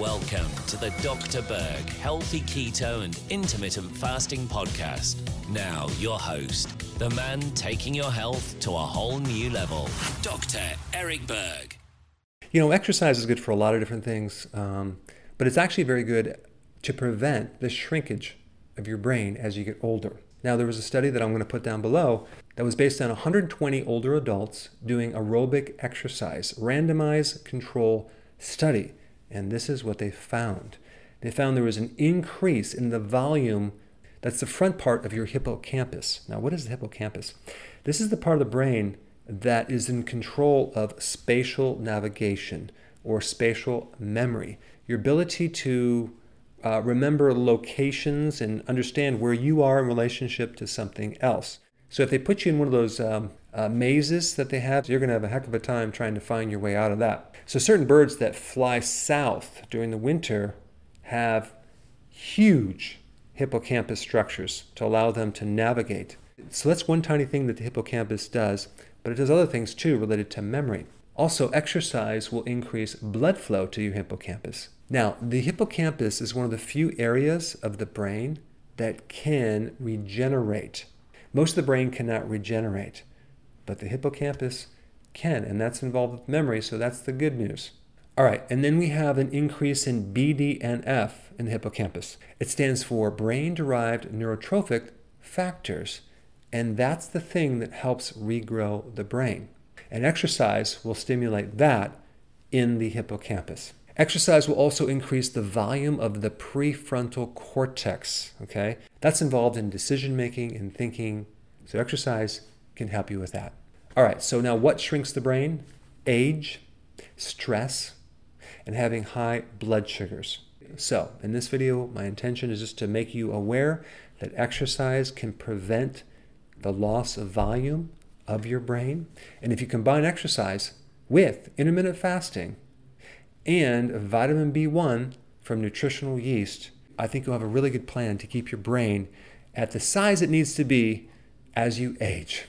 Welcome to the Dr. Berg Healthy Keto and Intermittent Fasting Podcast. Now, your host, the man taking your health to a whole new level, Dr. Eric Berg. You know, exercise is good for a lot of different things, um, but it's actually very good to prevent the shrinkage of your brain as you get older. Now, there was a study that I'm going to put down below that was based on 120 older adults doing aerobic exercise, randomized control study. And this is what they found. They found there was an increase in the volume that's the front part of your hippocampus. Now, what is the hippocampus? This is the part of the brain that is in control of spatial navigation or spatial memory. Your ability to uh, remember locations and understand where you are in relationship to something else. So if they put you in one of those um, uh, mazes that they have, you're going to have a heck of a time trying to find your way out of that. So certain birds that fly south during the winter have huge hippocampus structures to allow them to navigate. So that's one tiny thing that the hippocampus does, but it does other things too related to memory. Also, exercise will increase blood flow to your hippocampus. Now, the hippocampus is one of the few areas of the brain that can regenerate. Most of the brain cannot regenerate, but the hippocampus can, and that's involved with memory, so that's the good news. All right, and then we have an increase in BDNF in the hippocampus. It stands for brain derived neurotrophic factors, and that's the thing that helps regrow the brain. And exercise will stimulate that in the hippocampus. Exercise will also increase the volume of the prefrontal cortex, okay? That's involved in decision making and thinking. So exercise can help you with that. All right, so now what shrinks the brain? Age, stress, and having high blood sugars. So, in this video, my intention is just to make you aware that exercise can prevent the loss of volume of your brain. And if you combine exercise with intermittent fasting, and vitamin B1 from nutritional yeast, I think you'll have a really good plan to keep your brain at the size it needs to be as you age.